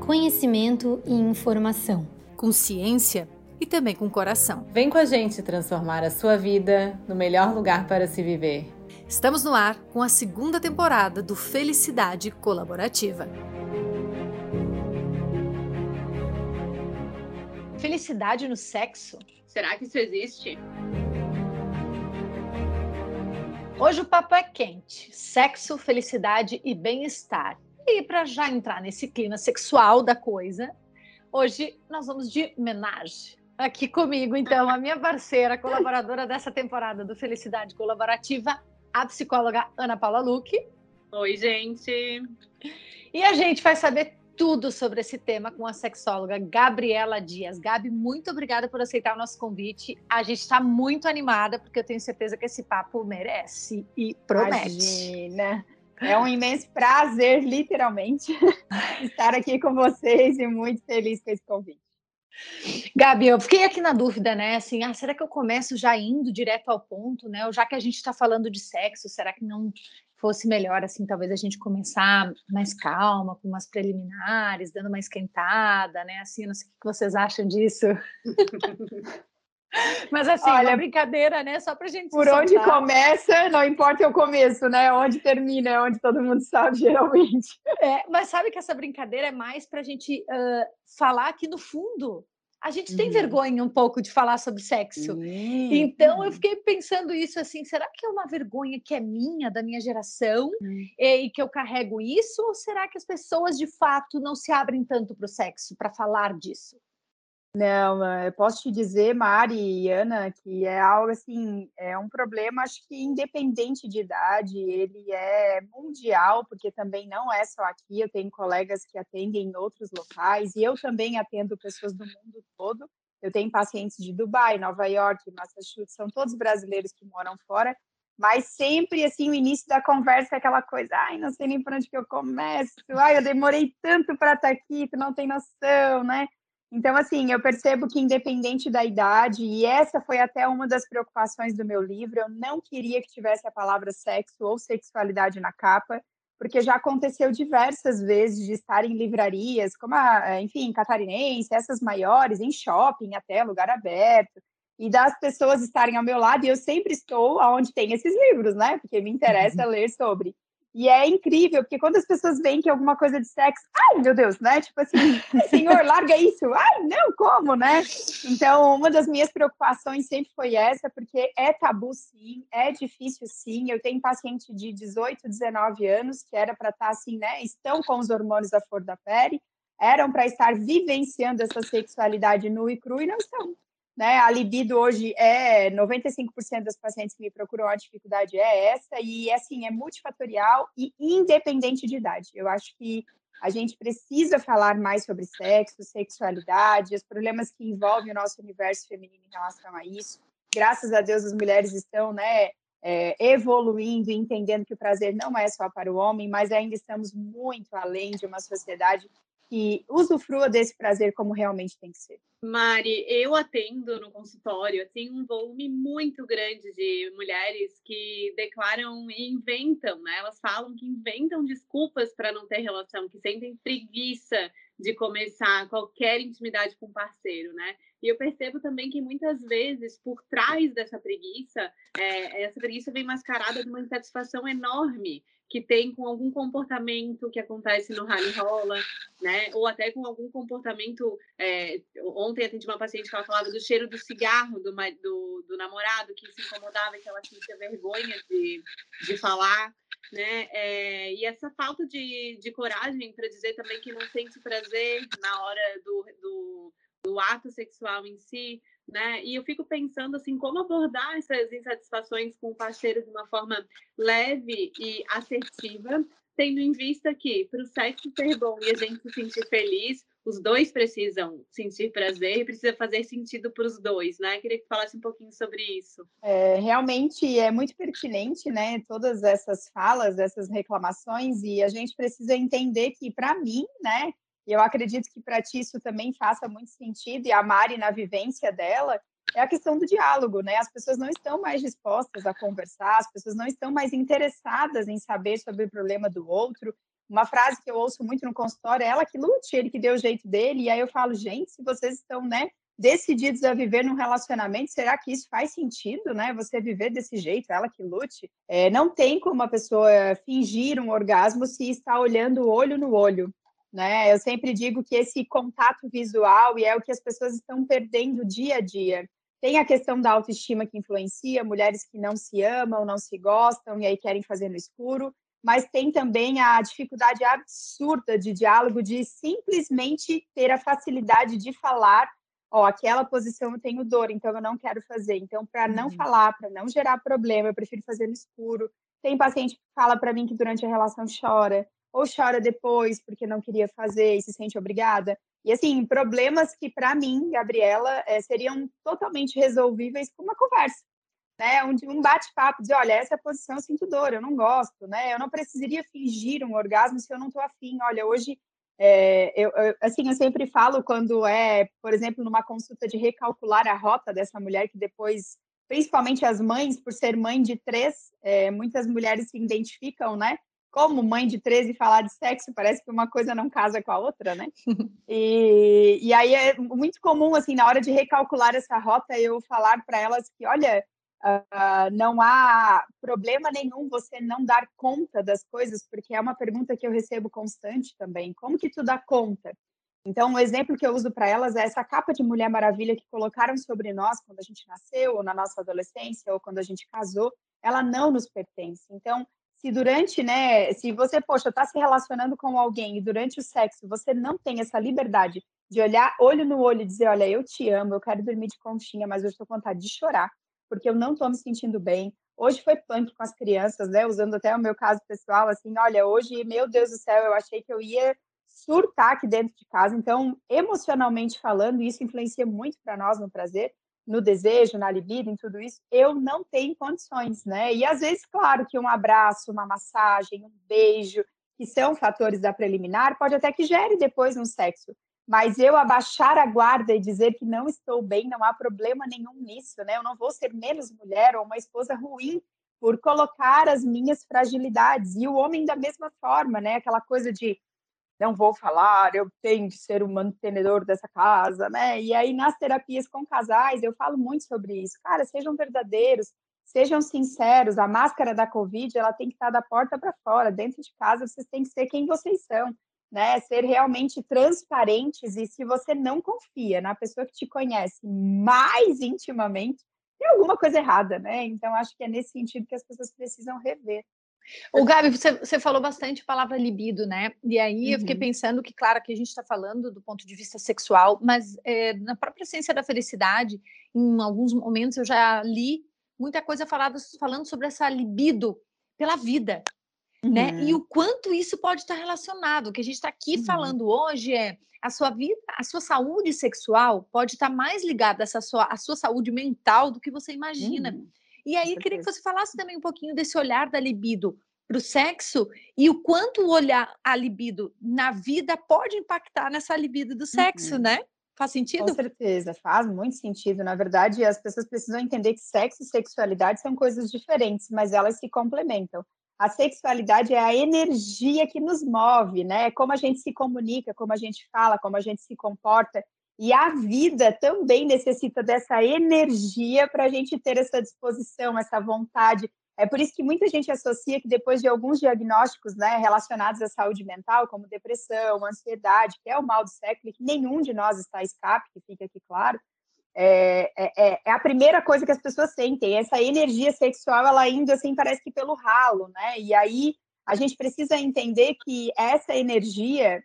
Conhecimento e informação. Com ciência e também com coração. Vem com a gente transformar a sua vida no melhor lugar para se viver. Estamos no ar com a segunda temporada do Felicidade Colaborativa. Felicidade no sexo? Será que isso existe? Hoje o papo é quente: sexo, felicidade e bem-estar. E para já entrar nesse clima sexual da coisa, hoje nós vamos de homenagem. Aqui comigo, então, a minha parceira, colaboradora dessa temporada do Felicidade Colaborativa, a psicóloga Ana Paula Luque. Oi, gente. E a gente vai saber tudo sobre esse tema com a sexóloga Gabriela Dias. Gabi, muito obrigada por aceitar o nosso convite. A gente está muito animada, porque eu tenho certeza que esse papo merece e promete. Imagina. É um imenso prazer, literalmente, estar aqui com vocês e muito feliz com esse convite. Gabi, eu fiquei aqui na dúvida, né? Assim, ah, será que eu começo já indo direto ao ponto, né? Ou já que a gente está falando de sexo, será que não fosse melhor, assim, talvez a gente começar mais calma, com umas preliminares, dando uma esquentada, né? Assim, não sei o que vocês acham disso. Mas assim, Olha, brincadeira, né? Só pra gente. Por onde começa, não importa o começo, né? Onde termina, é onde todo mundo sabe, geralmente. É, mas sabe que essa brincadeira é mais pra gente uh, falar que, no fundo, a gente tem uhum. vergonha um pouco de falar sobre sexo. Uhum. Então eu fiquei pensando isso assim, será que é uma vergonha que é minha, da minha geração, uhum. e, que eu carrego isso, ou será que as pessoas de fato não se abrem tanto para o sexo, para falar disso? Não, eu posso te dizer, Mari e Ana, que é algo assim, é um problema, acho que independente de idade, ele é mundial, porque também não é só aqui, eu tenho colegas que atendem em outros locais, e eu também atendo pessoas do mundo todo. Eu tenho pacientes de Dubai, Nova York, Massachusetts, são todos brasileiros que moram fora, mas sempre assim o início da conversa é aquela coisa, ai, não sei nem por onde que eu começo, ai, eu demorei tanto para estar aqui, tu não tem noção, né? Então, assim, eu percebo que independente da idade, e essa foi até uma das preocupações do meu livro, eu não queria que tivesse a palavra sexo ou sexualidade na capa, porque já aconteceu diversas vezes de estar em livrarias, como a, enfim, catarinense, essas maiores, em shopping até, lugar aberto, e das pessoas estarem ao meu lado, e eu sempre estou onde tem esses livros, né? Porque me interessa uhum. ler sobre. E é incrível, porque quando as pessoas veem que é alguma coisa de sexo, ai meu Deus, né? Tipo assim, senhor, larga isso, ai, não, como, né? Então, uma das minhas preocupações sempre foi essa, porque é tabu sim, é difícil sim. Eu tenho paciente de 18, 19 anos que era para estar tá, assim, né? Estão com os hormônios à flor da pele, eram para estar vivenciando essa sexualidade nua e crua e não estão. Né? A libido hoje é 95% das pacientes que me procuram a dificuldade é essa e assim é multifatorial e independente de idade. Eu acho que a gente precisa falar mais sobre sexo, sexualidade, os problemas que envolvem o nosso universo feminino em relação a isso. Graças a Deus as mulheres estão, né, é, evoluindo e entendendo que o prazer não é só para o homem, mas ainda estamos muito além de uma sociedade que usufrua desse prazer como realmente tem que ser. Mari, eu atendo no consultório, tem um volume muito grande de mulheres que declaram e inventam, né? Elas falam que inventam desculpas para não ter relação, que sentem preguiça de começar qualquer intimidade com um parceiro, né? E eu percebo também que muitas vezes, por trás dessa preguiça, é, essa preguiça vem mascarada de uma insatisfação enorme que tem com algum comportamento que acontece no rally rola, né? Ou até com algum comportamento. É, ontem atendi uma paciente que ela falava do cheiro do cigarro do, do, do namorado, que se incomodava, que ela tinha vergonha de, de falar. Né? É, e essa falta de, de coragem para dizer também que não sente prazer na hora do, do, do ato sexual em si, né? E eu fico pensando assim, como abordar essas insatisfações com o parceiro de uma forma leve e assertiva, tendo em vista que para o sexo ser bom e a gente se sentir feliz, os dois precisam sentir prazer e precisa fazer sentido para os dois, né? Queria que falasse um pouquinho sobre isso. É, realmente é muito pertinente, né? Todas essas falas, essas reclamações, e a gente precisa entender que, para mim, né? E eu acredito que para ti isso também faça muito sentido, e a Mari, na vivência dela, é a questão do diálogo, né? As pessoas não estão mais dispostas a conversar, as pessoas não estão mais interessadas em saber sobre o problema do outro, uma frase que eu ouço muito no consultório é ela que lute, ele que deu o jeito dele. E aí eu falo, gente, se vocês estão, né, decididos a viver num relacionamento, será que isso faz sentido, né? Você viver desse jeito, ela que lute? É, não tem como uma pessoa fingir um orgasmo se está olhando olho no olho. Né? Eu sempre digo que esse contato visual e é o que as pessoas estão perdendo dia a dia. Tem a questão da autoestima que influencia, mulheres que não se amam, não se gostam e aí querem fazer no escuro, mas tem também a dificuldade absurda de diálogo, de simplesmente ter a facilidade de falar ó, aquela posição eu tenho dor, então eu não quero fazer. Então, para não uhum. falar, para não gerar problema, eu prefiro fazer no escuro. Tem paciente que fala para mim que durante a relação chora, ou chora depois porque não queria fazer e se sente obrigada. E assim, problemas que para mim, Gabriela, é, seriam totalmente resolvíveis com uma conversa, né? Um, um bate-papo, dizer, olha, essa é posição eu sinto dor, eu não gosto, né? Eu não precisaria fingir um orgasmo se eu não estou afim. Olha, hoje é, eu, eu, assim, eu sempre falo quando é, por exemplo, numa consulta de recalcular a rota dessa mulher que depois, principalmente as mães, por ser mãe de três, é, muitas mulheres se identificam, né? Como mãe de três e falar de sexo, parece que uma coisa não casa com a outra, né? E, e aí é muito comum, assim, na hora de recalcular essa rota, eu falar para elas que, olha, Uh, não há problema nenhum você não dar conta das coisas, porque é uma pergunta que eu recebo constante também. Como que tu dá conta? Então, o um exemplo que eu uso para elas é essa capa de Mulher Maravilha que colocaram sobre nós quando a gente nasceu, ou na nossa adolescência, ou quando a gente casou, ela não nos pertence. Então, se durante, né, se você, poxa, está se relacionando com alguém e durante o sexo você não tem essa liberdade de olhar olho no olho e dizer, olha, eu te amo, eu quero dormir de conchinha, mas eu estou com vontade de chorar porque eu não estou me sentindo bem. Hoje foi punk com as crianças, né? Usando até o meu caso pessoal, assim, olha, hoje, meu Deus do céu, eu achei que eu ia surtar aqui dentro de casa. Então, emocionalmente falando, isso influencia muito para nós no prazer, no desejo, na libido, em tudo isso. Eu não tenho condições, né? E às vezes, claro, que um abraço, uma massagem, um beijo, que são fatores da preliminar, pode até que gere depois um sexo mas eu abaixar a guarda e dizer que não estou bem, não há problema nenhum nisso, né? Eu não vou ser menos mulher ou uma esposa ruim por colocar as minhas fragilidades. E o homem da mesma forma, né? Aquela coisa de não vou falar, eu tenho que ser o mantenedor dessa casa, né? E aí nas terapias com casais eu falo muito sobre isso. Cara, sejam verdadeiros, sejam sinceros. A máscara da Covid, ela tem que estar da porta para fora. Dentro de casa vocês têm que ser quem vocês são né? Ser realmente transparentes e se você não confia na pessoa que te conhece mais intimamente, tem alguma coisa errada, né? Então acho que é nesse sentido que as pessoas precisam rever. O Gabi, você, você falou bastante a palavra libido, né? E aí uhum. eu fiquei uhum. pensando que, claro, que a gente está falando do ponto de vista sexual, mas é, na própria ciência da felicidade, em alguns momentos eu já li muita coisa falada, falando sobre essa libido pela vida, Uhum. Né? E uhum. o quanto isso pode estar relacionado. O que a gente está aqui uhum. falando hoje é a sua vida, a sua saúde sexual pode estar mais ligada essa sua, a sua saúde mental do que você imagina. Uhum. E aí, queria que você falasse também um pouquinho desse olhar da libido para o sexo e o quanto o olhar a libido na vida pode impactar nessa libido do sexo, uhum. né? Faz sentido? Com certeza, faz muito sentido. Na verdade, as pessoas precisam entender que sexo e sexualidade são coisas diferentes, mas elas se complementam a sexualidade é a energia que nos move, né? Como a gente se comunica, como a gente fala, como a gente se comporta. E a vida também necessita dessa energia para a gente ter essa disposição, essa vontade. É por isso que muita gente associa que depois de alguns diagnósticos né, relacionados à saúde mental, como depressão, ansiedade, que é o mal do século, que nenhum de nós está a escape, que fica aqui claro, é, é, é, a primeira coisa que as pessoas sentem. Essa energia sexual, ela indo assim, parece que pelo ralo, né? E aí a gente precisa entender que essa energia,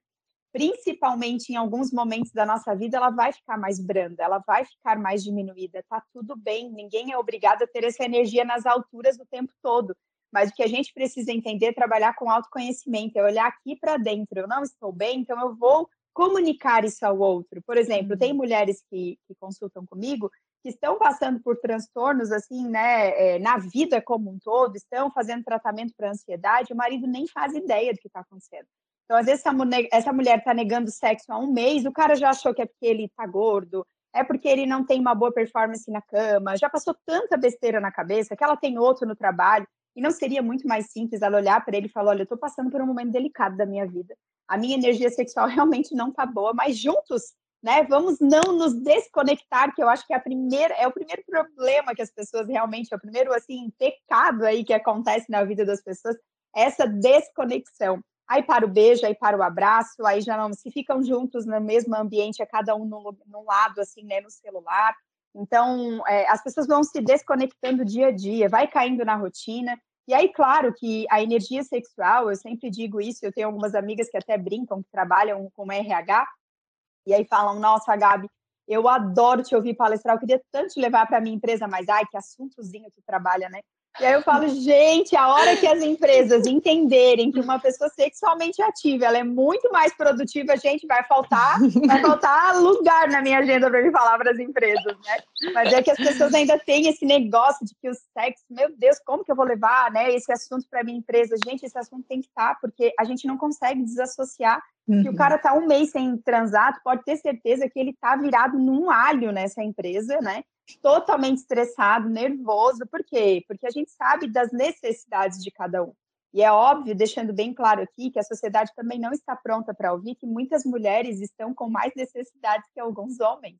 principalmente em alguns momentos da nossa vida, ela vai ficar mais branda, ela vai ficar mais diminuída. Tá tudo bem, ninguém é obrigado a ter essa energia nas alturas o tempo todo. Mas o que a gente precisa entender é trabalhar com autoconhecimento, é olhar aqui para dentro. Eu não estou bem, então eu vou comunicar isso ao outro. Por exemplo, tem uhum. mulheres que, que consultam comigo que estão passando por transtornos assim, né, é, na vida como um todo, estão fazendo tratamento para ansiedade, o marido nem faz ideia do que está acontecendo. Então, às vezes, essa, essa mulher está negando sexo há um mês, o cara já achou que é porque ele está gordo, é porque ele não tem uma boa performance na cama, já passou tanta besteira na cabeça que ela tem outro no trabalho. E não seria muito mais simples ela olhar para ele e falar: olha, eu estou passando por um momento delicado da minha vida. A minha energia sexual realmente não está boa, mas juntos, né? Vamos não nos desconectar, que eu acho que é a primeira, é o primeiro problema que as pessoas realmente, é o primeiro assim pecado aí que acontece na vida das pessoas, essa desconexão. Aí para o beijo, aí para o abraço, aí já não se ficam juntos no mesmo ambiente, é cada um num lado assim, né, no celular. Então, é, as pessoas vão se desconectando dia a dia, vai caindo na rotina. E aí, claro que a energia sexual, eu sempre digo isso, eu tenho algumas amigas que até brincam, que trabalham com RH, e aí falam, nossa, Gabi, eu adoro te ouvir palestrar, eu queria tanto te levar para a minha empresa, mas ai, que assuntozinho tu trabalha, né? E aí eu falo, gente, a hora que as empresas entenderem que uma pessoa sexualmente ativa, ela é muito mais produtiva, gente, vai faltar, vai faltar lugar na minha agenda para me falar para as empresas, né? Mas é que as pessoas ainda têm esse negócio de que o sexo, meu Deus, como que eu vou levar, né, esse assunto para minha empresa? Gente, esse assunto tem que estar, porque a gente não consegue desassociar Uhum. Se o cara tá um mês sem transar, pode ter certeza que ele tá virado num alho nessa empresa, né? Totalmente estressado, nervoso. Por quê? Porque a gente sabe das necessidades de cada um. E é óbvio, deixando bem claro aqui, que a sociedade também não está pronta para ouvir que muitas mulheres estão com mais necessidades que alguns homens.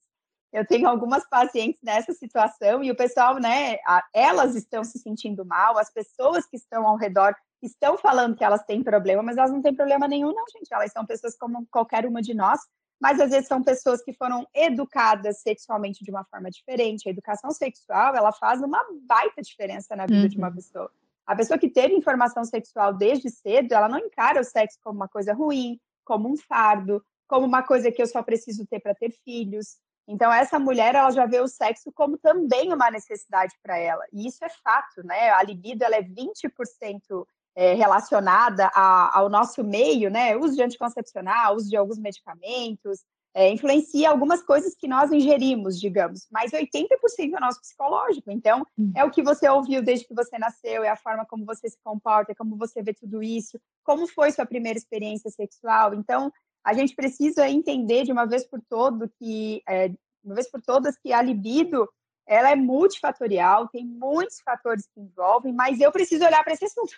Eu tenho algumas pacientes nessa situação e o pessoal, né, elas estão se sentindo mal, as pessoas que estão ao redor estão falando que elas têm problema, mas elas não têm problema nenhum, não, gente. Elas são pessoas como qualquer uma de nós, mas às vezes são pessoas que foram educadas sexualmente de uma forma diferente. A educação sexual, ela faz uma baita diferença na vida uhum. de uma uhum. pessoa. A pessoa que teve informação sexual desde cedo, ela não encara o sexo como uma coisa ruim, como um fardo, como uma coisa que eu só preciso ter para ter filhos. Então, essa mulher, ela já vê o sexo como também uma necessidade para ela. E isso é fato, né? A libido, ela é 20% é, relacionada a, ao nosso meio, né? Uso de anticoncepcional, uso de alguns medicamentos, é, influencia algumas coisas que nós ingerimos, digamos, mas 80% é o nosso psicológico. Então, hum. é o que você ouviu desde que você nasceu, é a forma como você se comporta, é como você vê tudo isso, como foi sua primeira experiência sexual. Então, a gente precisa entender de uma vez por todo que, é, uma vez por todas, que a libido ela é multifatorial, tem muitos fatores que envolvem, mas eu preciso olhar para esse assunto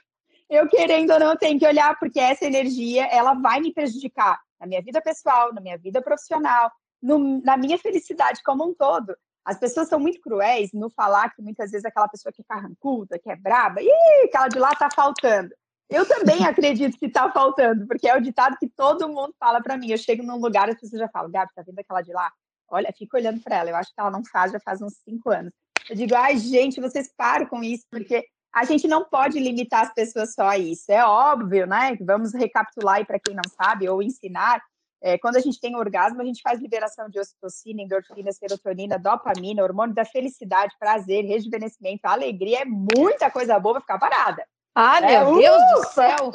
eu querendo ou não tenho que olhar porque essa energia ela vai me prejudicar na minha vida pessoal, na minha vida profissional, no, na minha felicidade como um todo. As pessoas são muito cruéis no falar que muitas vezes aquela pessoa que é carrancuda, que é braba, e aquela de lá tá faltando. Eu também acredito que tá faltando, porque é o ditado que todo mundo fala para mim. Eu chego num lugar e as pessoas já falam, Gabi, tá vendo aquela de lá? Olha, fico olhando para ela. Eu acho que ela não faz, já faz uns cinco anos. Eu digo, ai, gente, vocês param com isso, porque a gente não pode limitar as pessoas só a isso. É óbvio, né? Vamos recapitular aí para quem não sabe, ou ensinar. É, quando a gente tem orgasmo, a gente faz liberação de ocitocina, endorfina, serotonina, dopamina, hormônio da felicidade, prazer, rejuvenescimento, alegria. É muita coisa boa para ficar parada. Ah, é, meu uh! Deus do céu!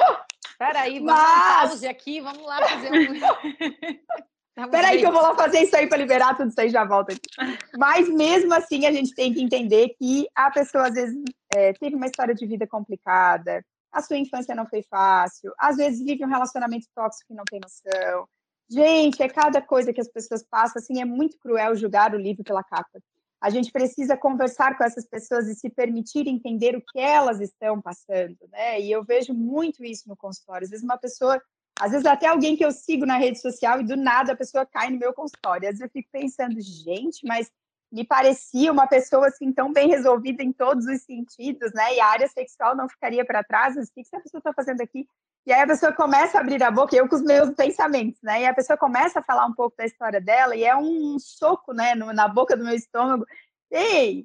Peraí, vamos Mas... pause aqui, vamos lá fazer um. Peraí que eu vou lá fazer isso aí para liberar tudo isso aí já volta aqui. Mas mesmo assim a gente tem que entender que a pessoa às vezes é, teve uma história de vida complicada, a sua infância não foi fácil, às vezes vive um relacionamento tóxico e não tem noção. Gente, é cada coisa que as pessoas passam, assim, é muito cruel julgar o livro pela capa. A gente precisa conversar com essas pessoas e se permitir entender o que elas estão passando, né? E eu vejo muito isso no consultório. Às vezes uma pessoa às vezes até alguém que eu sigo na rede social e do nada a pessoa cai no meu consultório. Às vezes eu fico pensando, gente, mas me parecia uma pessoa assim tão bem resolvida em todos os sentidos, né? E a área sexual não ficaria para trás. O que essa pessoa está fazendo aqui? E aí a pessoa começa a abrir a boca, eu com os meus pensamentos, né? E a pessoa começa a falar um pouco da história dela e é um soco, né, na boca do meu estômago. Ei,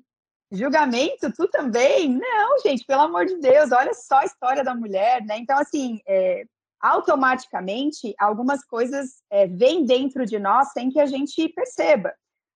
julgamento, tu também? Não, gente, pelo amor de Deus, olha só a história da mulher, né? Então, assim, é, automaticamente algumas coisas é, vêm dentro de nós sem que a gente perceba.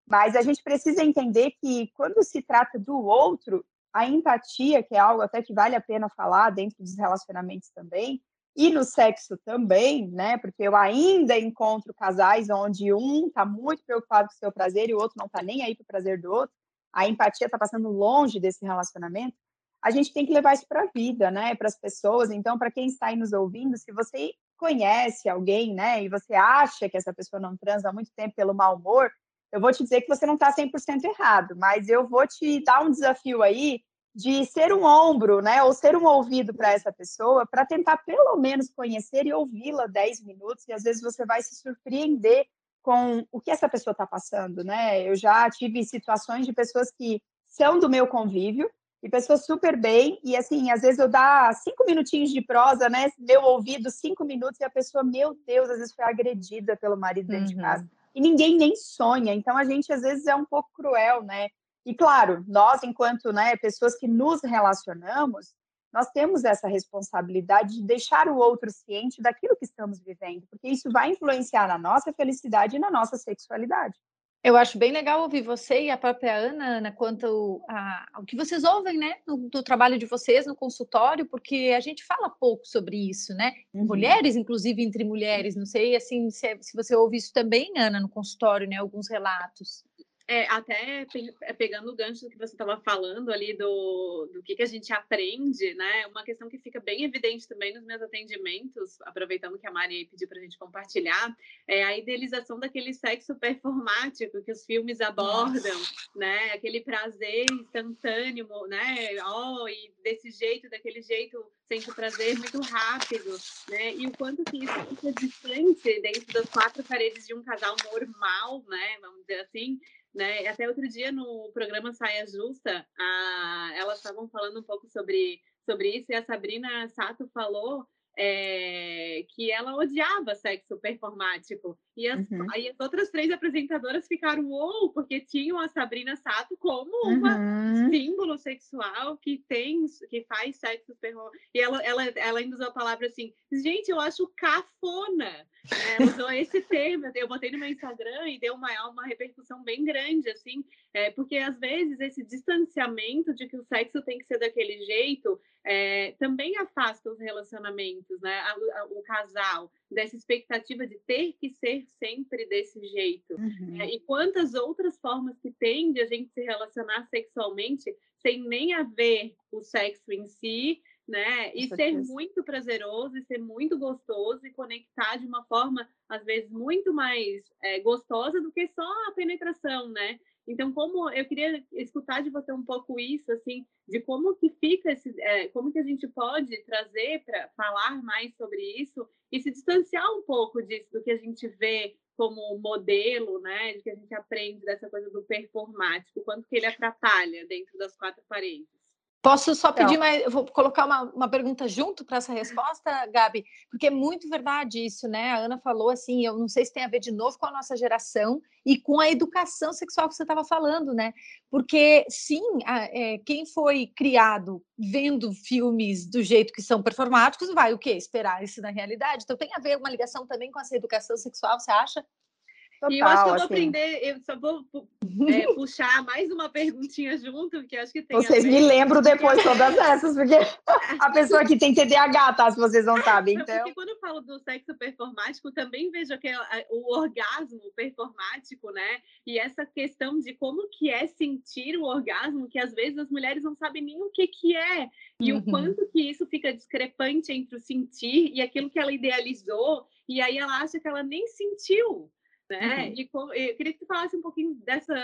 Mas a gente precisa entender que quando se trata do outro, a empatia, que é algo até que vale a pena falar dentro dos relacionamentos também, e no sexo também, né? Porque eu ainda encontro casais onde um está muito preocupado com o seu prazer e o outro não está nem aí para o prazer do outro. A empatia está passando longe desse relacionamento a gente tem que levar isso para a vida, né? Para as pessoas. Então, para quem está aí nos ouvindo, se você conhece alguém, né, e você acha que essa pessoa não transa há muito tempo pelo mau humor, eu vou te dizer que você não está 100% errado, mas eu vou te dar um desafio aí de ser um ombro, né, ou ser um ouvido para essa pessoa, para tentar pelo menos conhecer e ouvi-la 10 minutos, e às vezes você vai se surpreender com o que essa pessoa está passando, né? Eu já tive situações de pessoas que são do meu convívio e pessoas super bem, e assim, às vezes eu dá cinco minutinhos de prosa, né? Meu ouvido, cinco minutos, e a pessoa, meu Deus, às vezes foi agredida pelo marido dentro uhum. de casa. E ninguém nem sonha, então a gente às vezes é um pouco cruel, né? E claro, nós, enquanto né, pessoas que nos relacionamos, nós temos essa responsabilidade de deixar o outro ciente daquilo que estamos vivendo, porque isso vai influenciar na nossa felicidade e na nossa sexualidade. Eu acho bem legal ouvir você e a própria Ana, Ana quanto a, ao que vocês ouvem, né, no, do trabalho de vocês no consultório, porque a gente fala pouco sobre isso, né? Uhum. Mulheres, inclusive entre mulheres, não sei assim se, se você ouve isso também, Ana, no consultório, né? Alguns relatos. É, até é, pegando o gancho do que você estava falando ali do, do que, que a gente aprende, né? Uma questão que fica bem evidente também nos meus atendimentos, aproveitando que a Mari pediu para a gente compartilhar, é a idealização daquele sexo performático que os filmes abordam, né? Aquele prazer instantâneo, né? Oh, e desse jeito, daquele jeito, sente o prazer muito rápido, né? E o quanto que isso fica distante dentro das quatro paredes de um casal normal, né? Vamos dizer assim, né? Até outro dia no programa Saia Justa, a, elas estavam falando um pouco sobre, sobre isso e a Sabrina Sato falou é, que ela odiava sexo performático. E as, uhum. aí as outras três apresentadoras ficaram ou porque tinham a Sabrina Sato como uma uhum. símbolo sexual que tem, que faz sexo performático. E ela, ela, ela ainda usou a palavra assim, gente, eu acho cafona. Ela usou esse termo, eu botei no meu Instagram e deu uma, uma repercussão bem grande, assim, é, porque às vezes esse distanciamento de que o sexo tem que ser daquele jeito é, também afasta os relacionamentos, né? o casal, dessa expectativa de ter que ser sempre desse jeito. Uhum. É, e quantas outras formas que tem de a gente se relacionar sexualmente sem nem haver o sexo em si, né? E ser muito prazeroso e ser muito gostoso e conectar de uma forma, às vezes, muito mais é, gostosa do que só a penetração, né? Então, como eu queria escutar de você um pouco isso, assim, de como que fica esse, é, como que a gente pode trazer para falar mais sobre isso e se distanciar um pouco disso do que a gente vê como modelo, né, de que a gente aprende dessa coisa do performático, quanto que ele atrapalha dentro das quatro paredes. Posso só pedir então, mais, eu vou colocar uma, uma pergunta junto para essa resposta, Gabi, porque é muito verdade isso, né? A Ana falou assim, eu não sei se tem a ver de novo com a nossa geração e com a educação sexual que você estava falando, né? Porque sim, a, é, quem foi criado vendo filmes do jeito que são performáticos vai o quê? Esperar isso na realidade. Então tem a ver uma ligação também com essa educação sexual, você acha? Total, e eu acho que eu vou assim. aprender, eu só vou é, puxar mais uma perguntinha junto, que acho que tem. Vocês me lembram depois todas essas, porque a pessoa aqui tem TDAH, tá? Se vocês não sabem. Então... Porque quando eu falo do sexo performático, também vejo que é o orgasmo performático, né? E essa questão de como que é sentir o orgasmo, que às vezes as mulheres não sabem nem o que, que é. E uhum. o quanto que isso fica discrepante entre o sentir e aquilo que ela idealizou, e aí ela acha que ela nem sentiu né? Uhum. E eu queria que tu falasse um pouquinho dessa,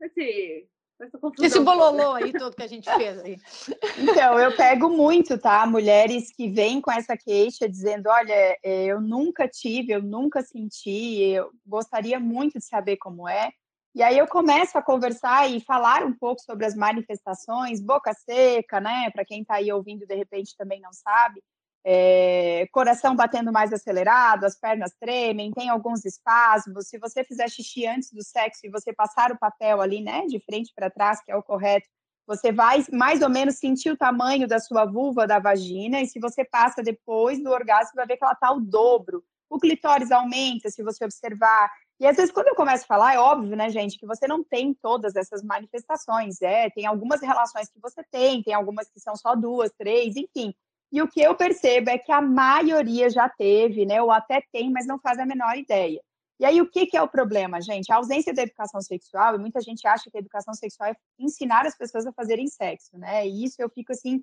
desse, dessa confusão. Esse bololô aí todo que a gente fez aí. Então, eu pego muito, tá? Mulheres que vêm com essa queixa dizendo, olha, é, eu nunca tive, eu nunca senti, eu gostaria muito de saber como é. E aí eu começo a conversar e falar um pouco sobre as manifestações, boca seca, né? Para quem está aí ouvindo de repente também não sabe é, coração batendo mais acelerado, as pernas tremem, tem alguns espasmos. Se você fizer xixi antes do sexo e você passar o papel ali, né, de frente para trás, que é o correto, você vai mais ou menos sentir o tamanho da sua vulva, da vagina, e se você passa depois do orgasmo, vai ver que ela está o dobro. O clitóris aumenta, se você observar. E às vezes, quando eu começo a falar, é óbvio, né, gente, que você não tem todas essas manifestações. É, tem algumas relações que você tem, tem algumas que são só duas, três, enfim. E o que eu percebo é que a maioria já teve, né, ou até tem, mas não faz a menor ideia. E aí, o que, que é o problema, gente? A ausência da educação sexual, e muita gente acha que a educação sexual é ensinar as pessoas a fazerem sexo, né? E isso eu fico assim,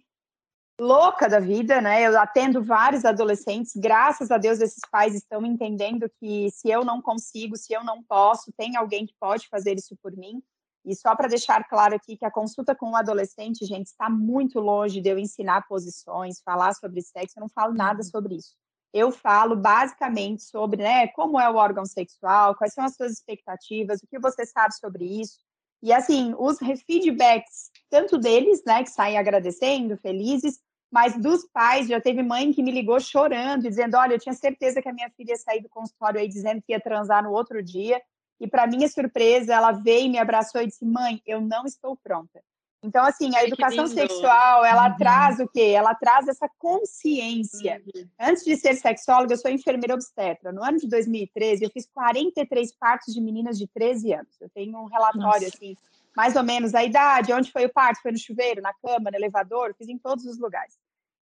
louca da vida, né? Eu atendo vários adolescentes, graças a Deus esses pais estão entendendo que se eu não consigo, se eu não posso, tem alguém que pode fazer isso por mim. E só para deixar claro aqui que a consulta com o um adolescente, gente, está muito longe de eu ensinar posições, falar sobre sexo, eu não falo nada uhum. sobre isso. Eu falo basicamente sobre né, como é o órgão sexual, quais são as suas expectativas, o que você sabe sobre isso. E assim, os feedbacks, tanto deles, né, que saem agradecendo, felizes, mas dos pais, já teve mãe que me ligou chorando dizendo: Olha, eu tinha certeza que a minha filha ia sair do consultório aí dizendo que ia transar no outro dia. E, para minha surpresa, ela veio, me abraçou e disse: Mãe, eu não estou pronta. Então, assim, a educação sexual, ela uhum. traz o quê? Ela traz essa consciência. Uhum. Antes de ser sexóloga, eu sou enfermeira obstetra. No ano de 2013, eu fiz 43 partos de meninas de 13 anos. Eu tenho um relatório, Nossa. assim, mais ou menos a idade, onde foi o parto, foi no chuveiro, na cama, no elevador, fiz em todos os lugares.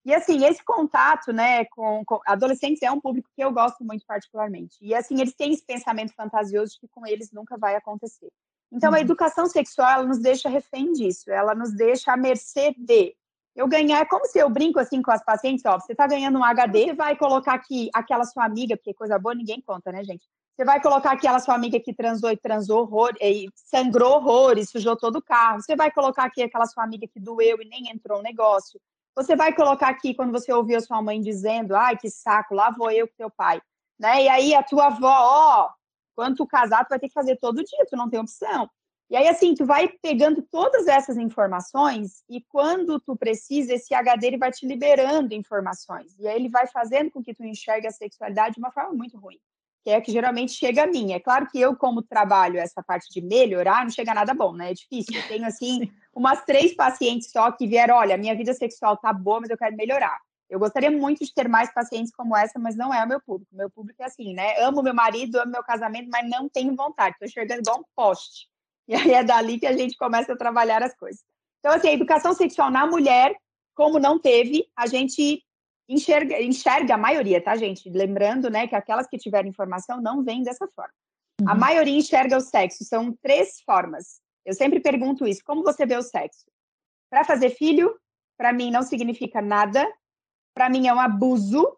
E assim, esse contato, né, com, com, adolescentes é um público que eu gosto muito particularmente. E assim, eles têm esse pensamento fantasioso de que com eles nunca vai acontecer. Então, a uhum. educação sexual, ela nos deixa refém disso, ela nos deixa à mercê de eu ganhar, é como se eu brinco assim com as pacientes, ó, você tá ganhando um HD, você vai colocar aqui aquela sua amiga, porque coisa boa ninguém conta, né, gente? Você vai colocar aquela sua amiga que transou e transou horror, e sangrou horrores, sujou todo o carro. Você vai colocar aqui aquela sua amiga que doeu e nem entrou no negócio. Você vai colocar aqui quando você ouviu a sua mãe dizendo, ai, que saco, lá vou eu com teu pai. Né? E aí a tua avó, ó, quando tu casar, tu vai ter que fazer todo dia, tu não tem opção. E aí, assim, tu vai pegando todas essas informações e quando tu precisa, esse HD ele vai te liberando informações. E aí ele vai fazendo com que tu enxergue a sexualidade de uma forma muito ruim que é que geralmente chega a mim. É claro que eu, como trabalho essa parte de melhorar, não chega nada bom, né? É difícil. Eu tenho, assim, umas três pacientes só que vieram, olha, minha vida sexual tá boa, mas eu quero melhorar. Eu gostaria muito de ter mais pacientes como essa, mas não é o meu público. Meu público é assim, né? Amo meu marido, amo meu casamento, mas não tenho vontade. Estou enxergando igual um poste. E aí é dali que a gente começa a trabalhar as coisas. Então, assim, a educação sexual na mulher, como não teve, a gente enxerga, enxerga a maioria, tá, gente? Lembrando, né, que aquelas que tiveram informação não vêm dessa forma. Uhum. A maioria enxerga o sexo. São três formas. Eu sempre pergunto isso: como você vê o sexo? Para fazer filho, para mim não significa nada. Para mim é um abuso.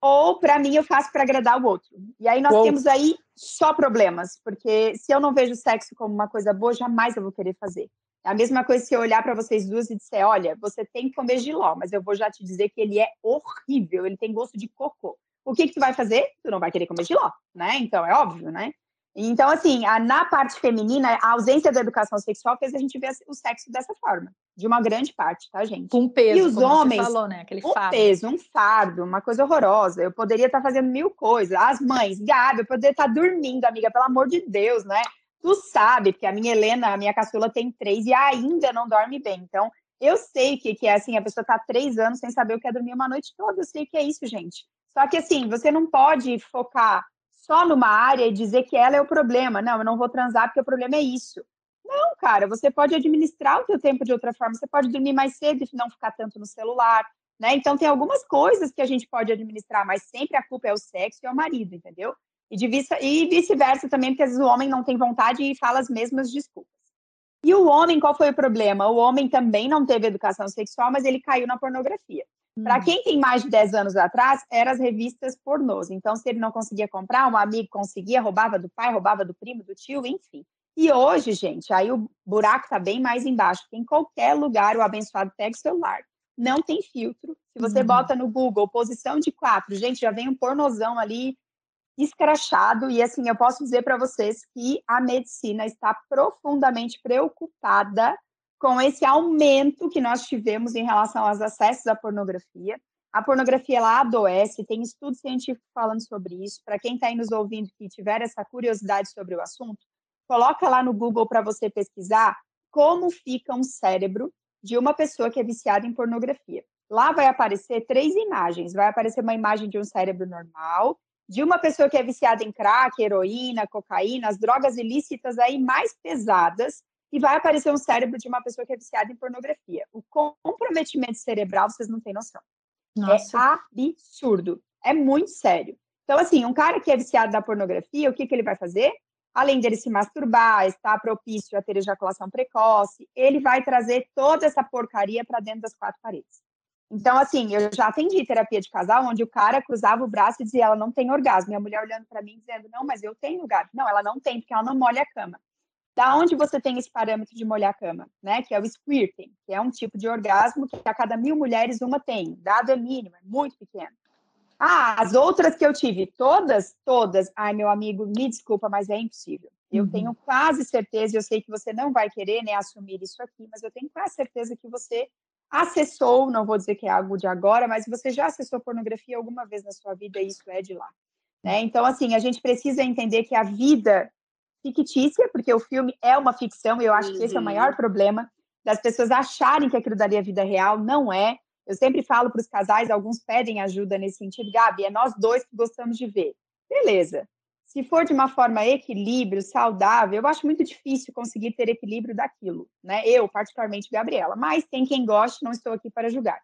Ou para mim eu faço para agradar o outro. E aí nós Uou. temos aí só problemas, porque se eu não vejo o sexo como uma coisa boa, jamais eu vou querer fazer. É a mesma coisa se eu olhar para vocês duas e disser, olha, você tem que comer giló, mas eu vou já te dizer que ele é horrível, ele tem gosto de cocô. O que que tu vai fazer? Tu não vai querer comer giló, né? Então, é óbvio, né? Então, assim, a, na parte feminina, a ausência da educação sexual fez a gente ver o sexo dessa forma, de uma grande parte, tá, gente? Com peso, e os homens, falou, né? Aquele um fardo. peso, um fardo, uma coisa horrorosa. Eu poderia estar fazendo mil coisas. As mães, Gabi, eu poderia estar dormindo, amiga, pelo amor de Deus, né? Tu sabe, porque a minha Helena, a minha caçula, tem três e ainda não dorme bem. Então, eu sei que, que é assim, a pessoa tá três anos sem saber o que é dormir uma noite toda. Eu sei que é isso, gente. Só que assim, você não pode focar só numa área e dizer que ela é o problema. Não, eu não vou transar porque o problema é isso. Não, cara, você pode administrar o seu tempo de outra forma. Você pode dormir mais cedo e não ficar tanto no celular, né? Então tem algumas coisas que a gente pode administrar, mas sempre a culpa é o sexo e é o marido, entendeu? E, de vista, e vice-versa também, porque às vezes o homem não tem vontade e fala as mesmas desculpas. E o homem, qual foi o problema? O homem também não teve educação sexual, mas ele caiu na pornografia. Hum. Para quem tem mais de 10 anos atrás, eram as revistas pornôs. Então, se ele não conseguia comprar, um amigo conseguia, roubava do pai, roubava do primo, do tio, enfim. E hoje, gente, aí o buraco está bem mais embaixo. Em qualquer lugar, o abençoado pega o celular. Não tem filtro. Se você uhum. bota no Google posição de quatro, gente, já vem um pornozão ali escrachado e assim eu posso dizer para vocês que a medicina está profundamente preocupada com esse aumento que nós tivemos em relação aos acessos à pornografia. A pornografia ela adoece, tem estudo científico falando sobre isso. Para quem está aí nos ouvindo que tiver essa curiosidade sobre o assunto, coloca lá no Google para você pesquisar como fica um cérebro de uma pessoa que é viciada em pornografia. Lá vai aparecer três imagens. Vai aparecer uma imagem de um cérebro normal, de uma pessoa que é viciada em crack, heroína, cocaína, as drogas ilícitas aí mais pesadas, e vai aparecer um cérebro de uma pessoa que é viciada em pornografia. O comprometimento cerebral, vocês não têm noção. É Nossa. É absurdo. É muito sério. Então, assim, um cara que é viciado na pornografia, o que, que ele vai fazer? Além dele se masturbar, estar propício a ter ejaculação precoce, ele vai trazer toda essa porcaria para dentro das quatro paredes. Então, assim, eu já atendi terapia de casal onde o cara cruzava o braço e dizia: ela não tem orgasmo. E a mulher olhando para mim dizendo: não, mas eu tenho orgasmo. Não, ela não tem, porque ela não molha a cama. da onde você tem esse parâmetro de molhar a cama, né? Que é o squirting, que é um tipo de orgasmo que a cada mil mulheres uma tem. dado é mínimo, é muito pequeno. Ah, as outras que eu tive, todas, todas. Ai, meu amigo, me desculpa, mas é impossível. Eu uhum. tenho quase certeza, eu sei que você não vai querer né, assumir isso aqui, mas eu tenho quase certeza que você acessou, não vou dizer que é algo de agora, mas você já acessou pornografia alguma vez na sua vida e isso é de lá. Né? Então, assim, a gente precisa entender que a vida fictícia, porque o filme é uma ficção, e eu acho uhum. que esse é o maior uhum. problema das pessoas acharem que aquilo daria vida real, não é. Eu sempre falo para os casais, alguns pedem ajuda nesse sentido, Gabi, é nós dois que gostamos de ver. Beleza. Se for de uma forma equilíbrio, saudável, eu acho muito difícil conseguir ter equilíbrio daquilo, né? Eu, particularmente, Gabriela, mas tem quem goste, não estou aqui para julgar.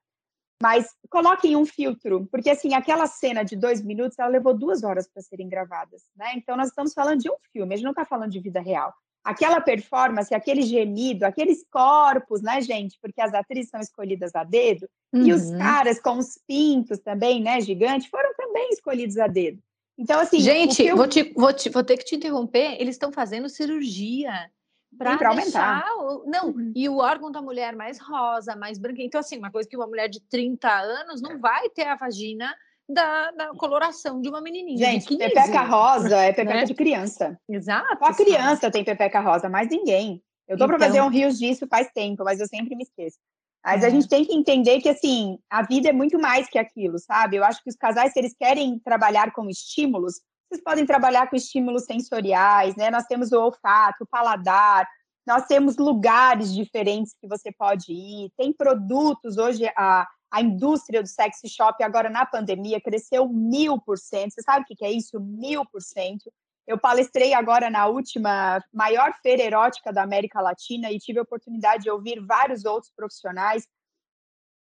Mas coloquem um filtro, porque assim, aquela cena de dois minutos, ela levou duas horas para serem gravadas, né? Então nós estamos falando de um filme, a gente não está falando de vida real. Aquela performance, aquele gemido, aqueles corpos, né, gente? Porque as atrizes são escolhidas a dedo, uhum. e os uhum. caras com os pintos também, né, gigante, foram também escolhidos a dedo. Então, assim. Gente, filme... vou, te, vou, te, vou ter que te interromper. Eles estão fazendo cirurgia para aumentar. O, não, uhum. e o órgão da mulher mais rosa, mais branca. Então, assim, uma coisa que uma mulher de 30 anos não vai ter a vagina da, da coloração de uma menininha. Gente, pepeca rosa é pepeca né? de criança. Exato. Só a criança tem pepeca rosa, mais ninguém. Eu tô então... para fazer um rios disso faz tempo, mas eu sempre me esqueço. Mas a gente tem que entender que, assim, a vida é muito mais que aquilo, sabe? Eu acho que os casais, se eles querem trabalhar com estímulos, vocês podem trabalhar com estímulos sensoriais, né? Nós temos o olfato, o paladar, nós temos lugares diferentes que você pode ir, tem produtos, hoje a, a indústria do sexy shop, agora na pandemia, cresceu mil por cento. Você sabe o que é isso? Mil por cento. Eu palestrei agora na última maior feira erótica da América Latina e tive a oportunidade de ouvir vários outros profissionais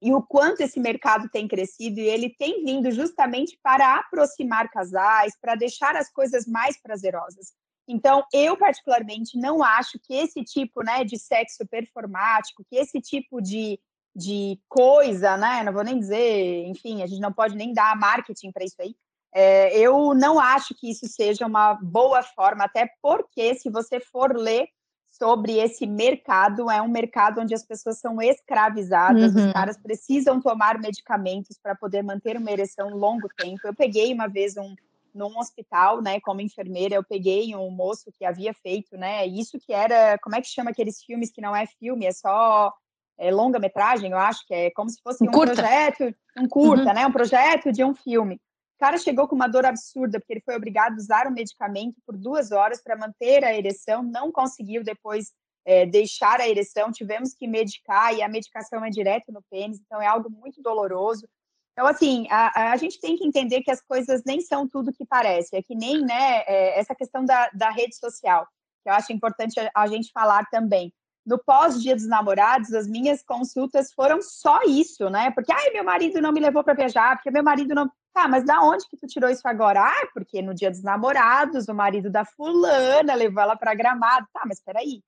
e o quanto esse mercado tem crescido e ele tem vindo justamente para aproximar casais, para deixar as coisas mais prazerosas. Então, eu particularmente não acho que esse tipo, né, de sexo performático, que esse tipo de, de coisa, né, não vou nem dizer, enfim, a gente não pode nem dar marketing para isso aí, é, eu não acho que isso seja uma boa forma, até porque se você for ler sobre esse mercado, é um mercado onde as pessoas são escravizadas, uhum. os caras precisam tomar medicamentos para poder manter uma ereção longo tempo. Eu peguei uma vez um num hospital, né, como enfermeira, eu peguei um moço que havia feito, né, isso que era, como é que chama aqueles filmes que não é filme, é só é, longa-metragem, eu acho que é como se fosse um, um projeto, um curta, uhum. né, um projeto de um filme cara chegou com uma dor absurda, porque ele foi obrigado a usar o medicamento por duas horas para manter a ereção, não conseguiu depois é, deixar a ereção, tivemos que medicar, e a medicação é direto no pênis, então é algo muito doloroso. Então, assim, a, a gente tem que entender que as coisas nem são tudo que parece, é que nem, né, é, essa questão da, da rede social, que eu acho importante a, a gente falar também no pós-dia dos namorados, as minhas consultas foram só isso, né? Porque, ai, meu marido não me levou para viajar, porque meu marido não. Tá, mas da onde que tu tirou isso agora? Ah, porque no dia dos namorados, o marido da fulana levou ela para gramado. Tá, mas peraí.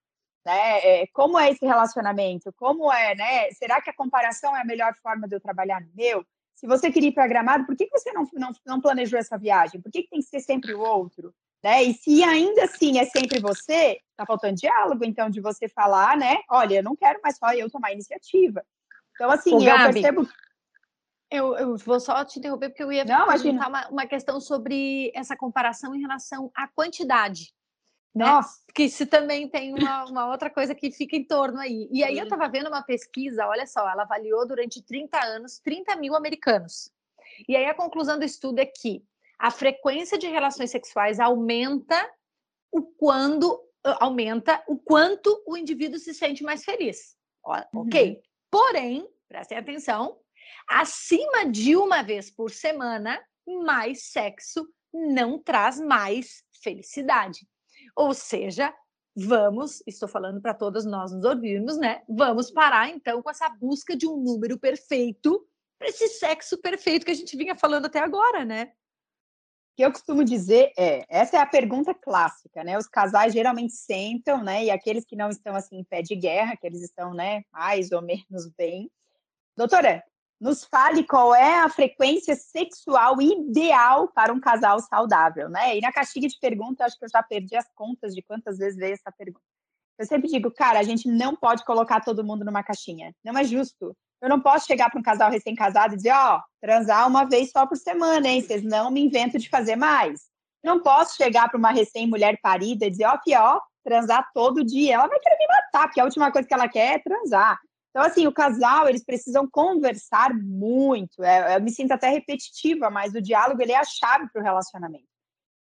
Né? É, como é esse relacionamento? Como é, né? Será que a comparação é a melhor forma de eu trabalhar no meu? Se você queria ir para gramado, por que, que você não, não, não planejou essa viagem? Por que, que tem que ser sempre o outro? Né? E se ainda assim é sempre você, tá faltando diálogo, então, de você falar, né? Olha, eu não quero mais só eu tomar iniciativa. Então, assim, Ô, eu Gabi, percebo eu, eu, vou só te interromper, porque eu ia Não, perguntar uma, uma, questão sobre essa comparação em relação à quantidade. Né? Nossa. Que se também tem uma, uma, outra coisa que fica em torno aí. E aí eu estava vendo uma pesquisa, olha só, ela avaliou durante 30 anos 30 mil americanos. E aí a conclusão do estudo é que a frequência de relações sexuais aumenta o quando aumenta o quanto o indivíduo se sente mais feliz. Ok? Uhum. Porém, prestem atenção, acima de uma vez por semana, mais sexo não traz mais felicidade. Ou seja, vamos, estou falando para todos nós nos ouvirmos, né? Vamos parar então com essa busca de um número perfeito para esse sexo perfeito que a gente vinha falando até agora, né? Que eu costumo dizer é, essa é a pergunta clássica, né? Os casais geralmente sentam, né? E aqueles que não estão assim em pé de guerra, que eles estão, né, mais ou menos bem. Doutora, nos fale qual é a frequência sexual ideal para um casal saudável, né? E na caixinha de perguntas, acho que eu já perdi as contas de quantas vezes veio essa pergunta. Eu sempre digo, cara, a gente não pode colocar todo mundo numa caixinha. Não é justo. Eu não posso chegar para um casal recém-casado e dizer, ó, oh, transar uma vez só por semana, hein? Vocês não me inventam de fazer mais. Não posso chegar para uma recém-mulher parida e dizer, ó, oh, ó, transar todo dia. Ela vai querer me matar, porque a última coisa que ela quer é transar. Então, assim, o casal, eles precisam conversar muito. É, eu me sinto até repetitiva, mas o diálogo, ele é a chave para o relacionamento.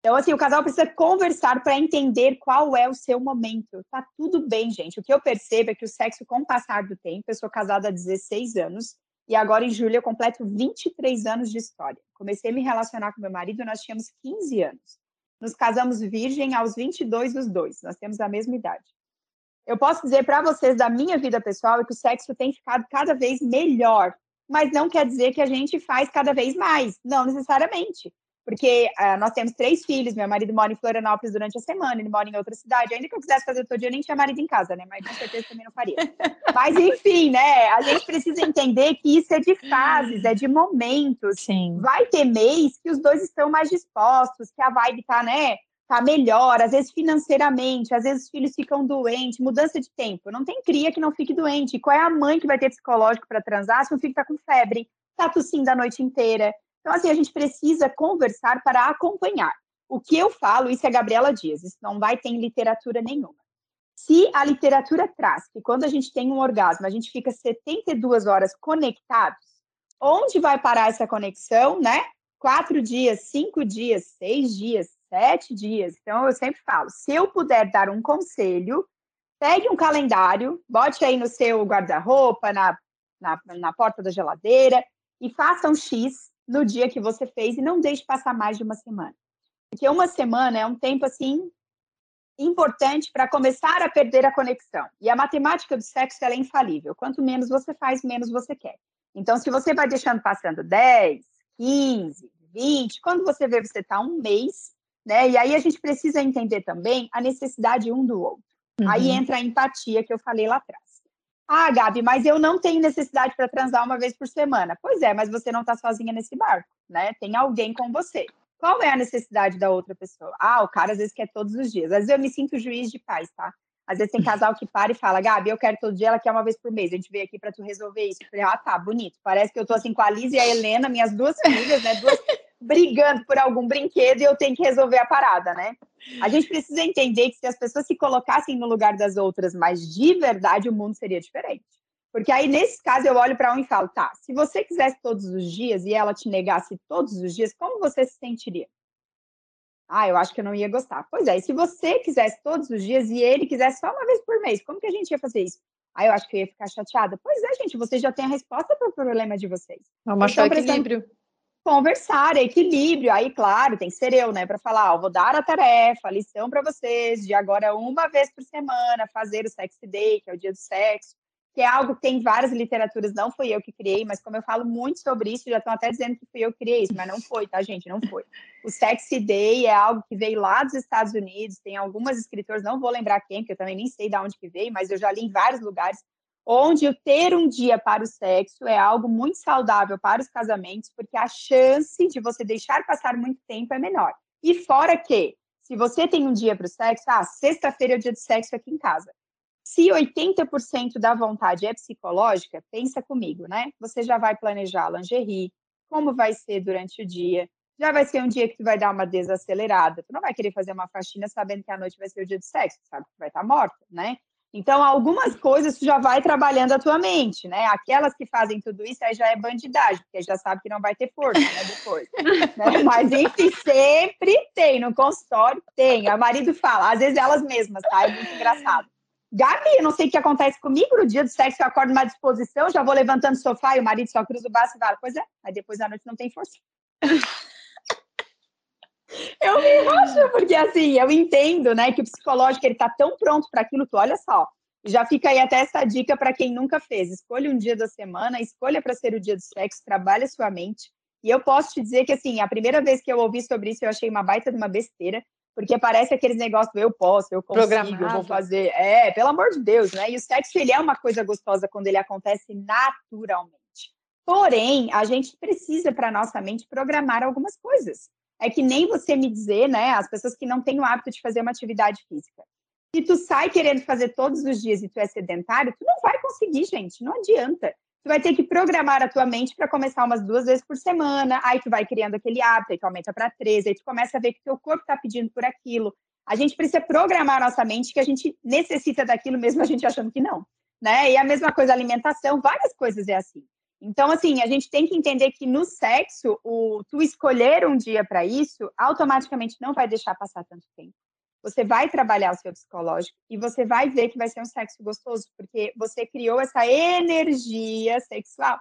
Então, assim, o casal precisa conversar para entender qual é o seu momento. Tá tudo bem, gente. O que eu percebo é que o sexo, com o passar do tempo, eu sou casada há 16 anos e agora em julho eu completo 23 anos de história. Comecei a me relacionar com meu marido, nós tínhamos 15 anos. Nos casamos virgem aos 22 os dois. Nós temos a mesma idade. Eu posso dizer para vocês da minha vida pessoal é que o sexo tem ficado cada vez melhor, mas não quer dizer que a gente faz cada vez mais, não necessariamente porque uh, nós temos três filhos, meu marido mora em Florianópolis durante a semana, ele mora em outra cidade. Ainda que eu quisesse fazer todo dia, eu nem tinha marido em casa, né? Mas com certeza também não faria. Mas enfim, né? A gente precisa entender que isso é de fases, é de momentos. Sim. Vai ter mês que os dois estão mais dispostos, que a vibe tá, né? Tá melhor, às vezes financeiramente, às vezes os filhos ficam doentes, mudança de tempo. Não tem cria que não fique doente. Qual é a mãe que vai ter psicológico para transar se o filho tá com febre, tá tossindo a noite inteira? Então, assim, a gente precisa conversar para acompanhar. O que eu falo, isso é Gabriela Dias, isso não vai ter em literatura nenhuma. Se a literatura traz que quando a gente tem um orgasmo, a gente fica 72 horas conectados, onde vai parar essa conexão, né? Quatro dias, cinco dias, seis dias, sete dias. Então, eu sempre falo, se eu puder dar um conselho, pegue um calendário, bote aí no seu guarda-roupa, na, na, na porta da geladeira, e faça um X no dia que você fez e não deixe passar mais de uma semana. Porque uma semana é um tempo assim importante para começar a perder a conexão. E a matemática do sexo é infalível. Quanto menos você faz, menos você quer. Então, se você vai deixando passando 10, 15, 20, quando você vê, você está um mês, né? E aí a gente precisa entender também a necessidade um do outro. Uhum. Aí entra a empatia que eu falei lá atrás. Ah, Gabi, mas eu não tenho necessidade para transar uma vez por semana. Pois é, mas você não está sozinha nesse barco, né? Tem alguém com você. Qual é a necessidade da outra pessoa? Ah, o cara às vezes quer todos os dias. Às vezes eu me sinto juiz de paz, tá? Às vezes tem casal que para e fala, Gabi, eu quero todo dia, ela quer uma vez por mês. A gente veio aqui para tu resolver isso. Eu falei, ah, tá, bonito. Parece que eu tô assim com a Liz e a Helena, minhas duas filhas, né? Duas brigando por algum brinquedo e eu tenho que resolver a parada, né? A gente precisa entender que se as pessoas se colocassem no lugar das outras, mas de verdade o mundo seria diferente. Porque aí, nesse caso, eu olho para um e falo, tá, se você quisesse todos os dias e ela te negasse todos os dias, como você se sentiria? Ah, eu acho que eu não ia gostar. Pois é, e se você quisesse todos os dias e ele quisesse só uma vez por mês, como que a gente ia fazer isso? Ah, eu acho que eu ia ficar chateada. Pois é, gente, vocês já têm a resposta para o problema de vocês. Vamos achar então, equilíbrio conversar, é equilíbrio. Aí, claro, tem que ser eu, né, para falar, ó, vou dar a tarefa, a lição para vocês, de agora uma vez por semana, fazer o Sex Day, que é o dia do sexo, que é algo que tem várias literaturas, não fui eu que criei, mas como eu falo muito sobre isso, já estão até dizendo que fui eu que criei isso, mas não foi, tá, gente? Não foi. O Sex Day é algo que veio lá dos Estados Unidos, tem algumas escritoras, não vou lembrar quem, porque eu também nem sei de onde que veio, mas eu já li em vários lugares, onde o ter um dia para o sexo é algo muito saudável para os casamentos, porque a chance de você deixar passar muito tempo é menor. E fora que, se você tem um dia para o sexo, ah, sexta-feira é o dia de sexo aqui em casa. Se 80% da vontade é psicológica, pensa comigo, né? Você já vai planejar lingerie, como vai ser durante o dia, já vai ser um dia que tu vai dar uma desacelerada. Tu não vai querer fazer uma faxina sabendo que a noite vai ser o dia de sexo, sabe que vai estar morta, né? Então, algumas coisas tu já vai trabalhando a tua mente, né? Aquelas que fazem tudo isso aí já é bandidagem, porque já sabe que não vai ter força, né? Depois. né? Mas, enfim, sempre tem. No consultório tem. O marido fala, às vezes elas mesmas, tá? É muito engraçado. Gabi, eu não sei o que acontece comigo, no dia do sexo eu acordo numa disposição, já vou levantando o sofá e o marido só cruza o braço e fala, pois é, aí depois da noite não tem força. Eu me acho, porque assim, eu entendo, né, que o psicológico ele tá tão pronto para aquilo que, olha só, já fica aí até essa dica para quem nunca fez. Escolha um dia da semana, escolha para ser o dia do sexo, trabalhe a sua mente. E eu posso te dizer que, assim, a primeira vez que eu ouvi sobre isso, eu achei uma baita de uma besteira, porque parece aqueles negócios, eu posso, eu consigo, eu vou fazer. É, pelo amor de Deus, né? E o sexo, ele é uma coisa gostosa quando ele acontece naturalmente. Porém, a gente precisa, para nossa mente, programar algumas coisas. É que nem você me dizer, né, as pessoas que não têm o hábito de fazer uma atividade física. Se tu sai querendo fazer todos os dias e tu é sedentário, tu não vai conseguir, gente, não adianta. Tu vai ter que programar a tua mente para começar umas duas vezes por semana, aí tu vai criando aquele hábito, aí tu aumenta para três, aí tu começa a ver que teu corpo está pedindo por aquilo. A gente precisa programar nossa mente que a gente necessita daquilo mesmo a gente achando que não, né? E a mesma coisa alimentação, várias coisas é assim. Então, assim, a gente tem que entender que no sexo, o tu escolher um dia para isso, automaticamente não vai deixar passar tanto tempo. Você vai trabalhar o seu psicológico e você vai ver que vai ser um sexo gostoso, porque você criou essa energia sexual.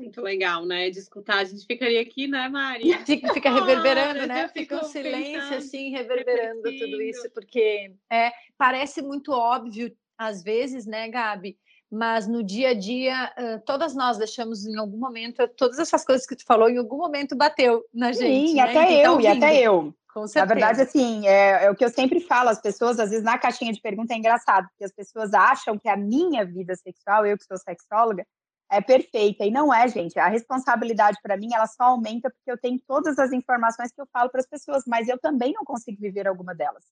Muito legal, né? De escutar. A gente ficaria aqui, né, Mari? Fica, fica reverberando, ah, né? Fica um silêncio, pensando, assim, reverberando tudo isso, porque é, parece muito óbvio, às vezes, né, Gabi? Mas no dia a dia, uh, todas nós deixamos em algum momento, todas essas coisas que tu falou, em algum momento bateu na gente. Sim, né? até eu, tá e até eu. Na verdade, assim, é, é, o que eu sempre falo, as pessoas, às vezes, na caixinha de pergunta é engraçado, porque as pessoas acham que a minha vida sexual, eu que sou sexóloga, é perfeita. E não é, gente. A responsabilidade para mim, ela só aumenta porque eu tenho todas as informações que eu falo para as pessoas, mas eu também não consigo viver alguma delas.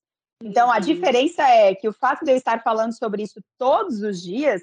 Então, a uhum. diferença é que o fato de eu estar falando sobre isso todos os dias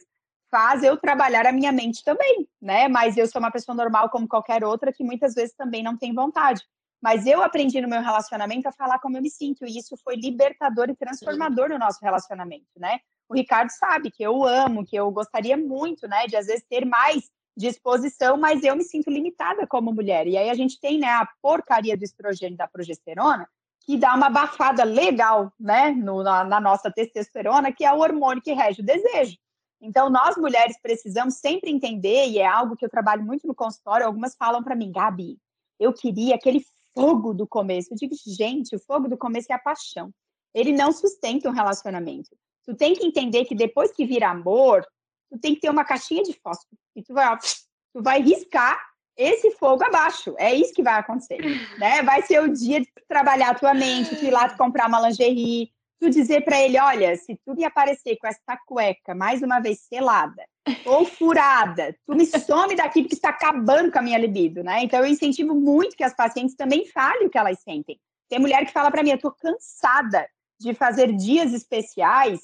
faz eu trabalhar a minha mente também, né? Mas eu sou uma pessoa normal como qualquer outra que muitas vezes também não tem vontade. Mas eu aprendi no meu relacionamento a falar como eu me sinto, e isso foi libertador e transformador no nosso relacionamento, né? O Ricardo sabe que eu amo, que eu gostaria muito, né, de às vezes ter mais disposição, mas eu me sinto limitada como mulher. E aí a gente tem, né, a porcaria do estrogênio da progesterona, que dá uma abafada legal, né, no, na, na nossa testosterona, que é o hormônio que rege o desejo. Então, nós mulheres precisamos sempre entender, e é algo que eu trabalho muito no consultório, algumas falam para mim, Gabi, eu queria aquele fogo do começo. Eu digo, gente, o fogo do começo é a paixão. Ele não sustenta um relacionamento. Tu tem que entender que depois que vira amor, tu tem que ter uma caixinha de fósforo. E tu vai, ó, tu vai riscar esse fogo abaixo. É isso que vai acontecer, né? Vai ser o dia de trabalhar a tua mente, tu ir lá comprar uma lingerie, tu dizer para ele, olha, se tu me aparecer com essa cueca mais uma vez selada ou furada, tu me some daqui porque está acabando com a minha libido, né? Então eu incentivo muito que as pacientes também falem o que elas sentem. Tem mulher que fala para mim, eu tô cansada de fazer dias especiais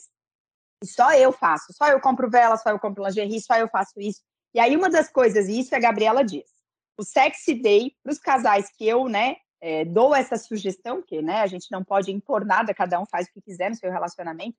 e só eu faço, só eu compro vela, só eu compro lingerie, só eu faço isso. E aí uma das coisas, e isso a Gabriela diz, o sexy day para os casais que eu, né, é, dou essa sugestão, que né, a gente não pode impor nada, cada um faz o que quiser no seu relacionamento.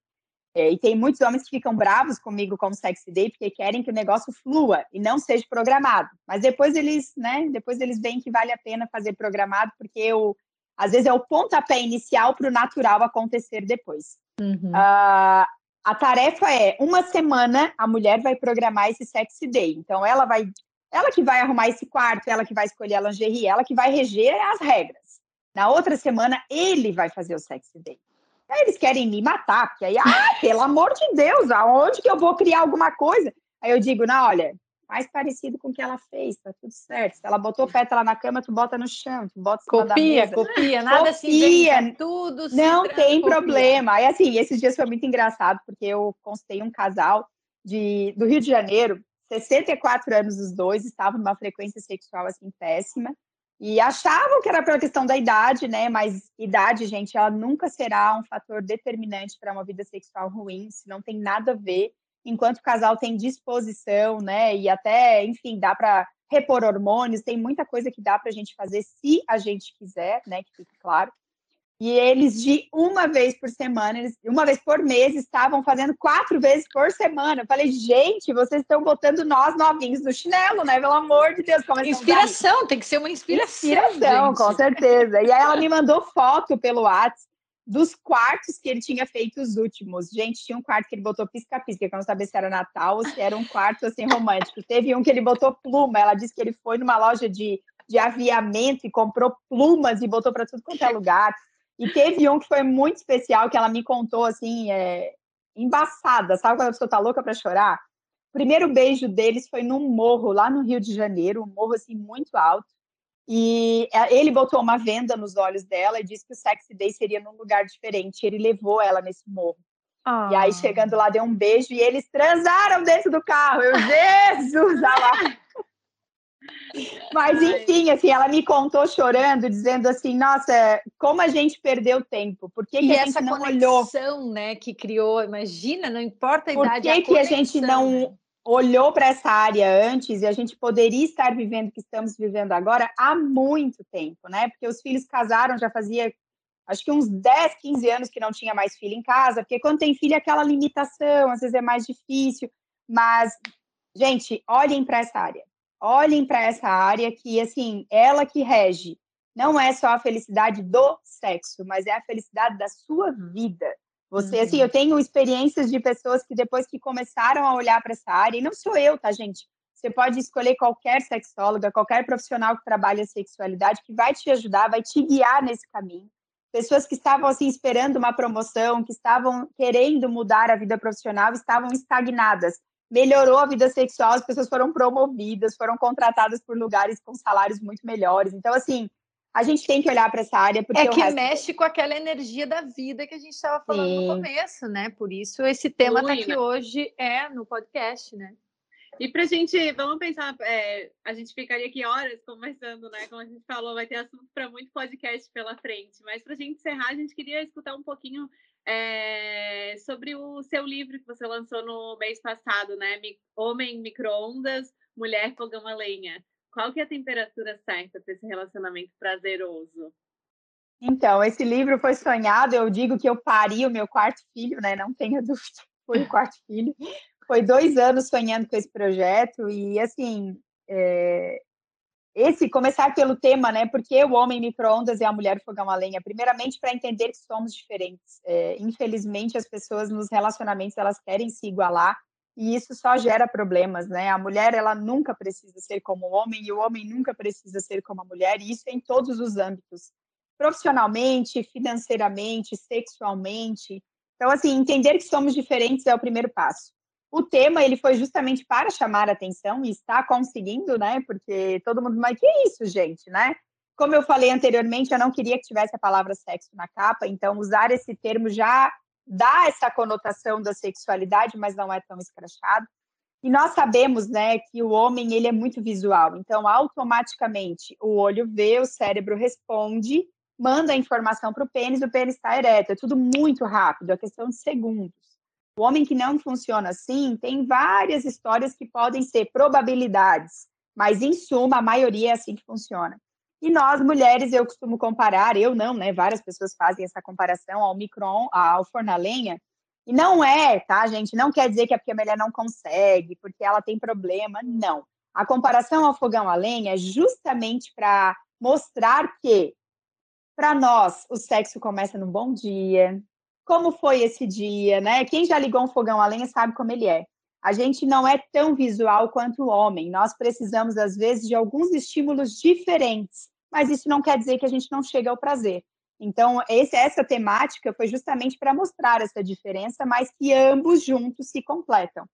É, e tem muitos homens que ficam bravos comigo como sexy day porque querem que o negócio flua e não seja programado. Mas depois eles, né, depois eles veem que vale a pena fazer programado, porque eu, às vezes é o pontapé inicial para o natural acontecer depois. Uhum. Uh, a tarefa é uma semana a mulher vai programar esse sexy day. Então ela vai ela que vai arrumar esse quarto, ela que vai escolher a lingerie, ela que vai reger as regras. Na outra semana, ele vai fazer o sexy day. Aí eles querem me matar, porque aí, ah, pelo amor de Deus, aonde que eu vou criar alguma coisa? Aí eu digo, não, olha, mais parecido com o que ela fez, tá tudo certo. Se ela botou pétala na cama, tu bota no chão, tu bota Copia, copia, nada copia. assim, tudo Não tem copia. problema. Aí, assim, esses dias foi muito engraçado, porque eu constei um casal de, do Rio de Janeiro, 64 anos os dois, estavam numa frequência sexual assim péssima. E achavam que era pela questão da idade, né? Mas idade, gente, ela nunca será um fator determinante para uma vida sexual ruim, se não tem nada a ver. Enquanto o casal tem disposição, né? E até, enfim, dá para repor hormônios, tem muita coisa que dá para a gente fazer se a gente quiser, né? Que fique claro. E eles, de uma vez por semana, eles, uma vez por mês, estavam fazendo quatro vezes por semana. Eu falei, gente, vocês estão botando nós novinhos no chinelo, né? Pelo amor de Deus. Inspiração, tem que ser uma inspiração. Inspiração, gente. com certeza. E aí ela me mandou foto pelo WhatsApp dos quartos que ele tinha feito os últimos. Gente, tinha um quarto que ele botou pisca-pisca, que eu não sabia se era Natal ou se era um quarto assim romântico. Teve um que ele botou pluma. Ela disse que ele foi numa loja de, de aviamento e comprou plumas e botou para tudo quanto é lugar. E teve um que foi muito especial, que ela me contou, assim, é, embaçada, sabe quando a pessoa tá louca para chorar? O primeiro beijo deles foi num morro, lá no Rio de Janeiro, um morro, assim, muito alto. E é, ele botou uma venda nos olhos dela e disse que o sexy day seria num lugar diferente. Ele levou ela nesse morro. Ah. E aí, chegando lá, deu um beijo e eles transaram dentro do carro. Eu, Jesus, lá. Mas enfim, assim, ela me contou chorando, dizendo assim, nossa, como a gente perdeu tempo, por que, que a gente não olhou? né, que criou, imagina, não importa a por idade, que, a que a gente não olhou para essa área antes e a gente poderia estar vivendo o que estamos vivendo agora há muito tempo, né? Porque os filhos casaram já fazia acho que uns 10, 15 anos que não tinha mais filho em casa, porque quando tem filho é aquela limitação, às vezes é mais difícil, mas gente, olhem para essa área. Olhem para essa área que assim, ela que rege não é só a felicidade do sexo, mas é a felicidade da sua vida. Você, uhum. assim, eu tenho experiências de pessoas que depois que começaram a olhar para essa área, e não sou eu, tá, gente? Você pode escolher qualquer sexóloga, qualquer profissional que trabalhe a sexualidade, que vai te ajudar, vai te guiar nesse caminho. Pessoas que estavam, assim, esperando uma promoção, que estavam querendo mudar a vida profissional, estavam estagnadas. Melhorou a vida sexual, as pessoas foram promovidas, foram contratadas por lugares com salários muito melhores. Então, assim, a gente tem que olhar para essa área porque é que resto... mexe com aquela energia da vida que a gente estava falando Sim. no começo, né? Por isso esse tema está aqui hoje é no podcast, né? E para a gente, vamos pensar, é, a gente ficaria aqui horas conversando, né? Como a gente falou, vai ter assunto para muito podcast pela frente. Mas para a gente encerrar, a gente queria escutar um pouquinho é, sobre o seu livro que você lançou no mês passado, né? Homem microondas, mulher fogão a lenha. Qual que é a temperatura certa para esse relacionamento prazeroso? Então, esse livro foi sonhado, eu digo que eu pari o meu quarto filho, né? Não tenha dúvida, foi o quarto filho. Foi dois anos sonhando com esse projeto e, assim, é... esse começar pelo tema, né? Porque o homem micro-ondas e a mulher fogão a lenha. Primeiramente, para entender que somos diferentes. É... infelizmente, as pessoas nos relacionamentos elas querem se igualar e isso só gera problemas, né? A mulher ela nunca precisa ser como o homem e o homem nunca precisa ser como a mulher, e isso em todos os âmbitos, profissionalmente, financeiramente, sexualmente. Então, assim, entender que somos diferentes é o primeiro passo. O tema ele foi justamente para chamar a atenção e está conseguindo, né? Porque todo mundo, mas que isso, gente, né? Como eu falei anteriormente, eu não queria que tivesse a palavra sexo na capa, então usar esse termo já dá essa conotação da sexualidade, mas não é tão escrachado. E nós sabemos, né, que o homem ele é muito visual. Então, automaticamente, o olho vê, o cérebro responde, manda a informação para o pênis, o pênis está ereto. É tudo muito rápido, é questão de segundos. O homem que não funciona assim tem várias histórias que podem ser probabilidades, mas em suma, a maioria é assim que funciona. E nós, mulheres, eu costumo comparar, eu não, né? Várias pessoas fazem essa comparação ao micron, ao forno a lenha. E não é, tá, gente? Não quer dizer que é porque a mulher não consegue, porque ela tem problema, não. A comparação ao fogão a lenha é justamente para mostrar que, para nós, o sexo começa num bom dia. Como foi esse dia, né? Quem já ligou um fogão a lenha sabe como ele é. A gente não é tão visual quanto o homem. Nós precisamos, às vezes, de alguns estímulos diferentes, mas isso não quer dizer que a gente não chega ao prazer. Então, esse, essa temática foi justamente para mostrar essa diferença, mas que ambos juntos se completam.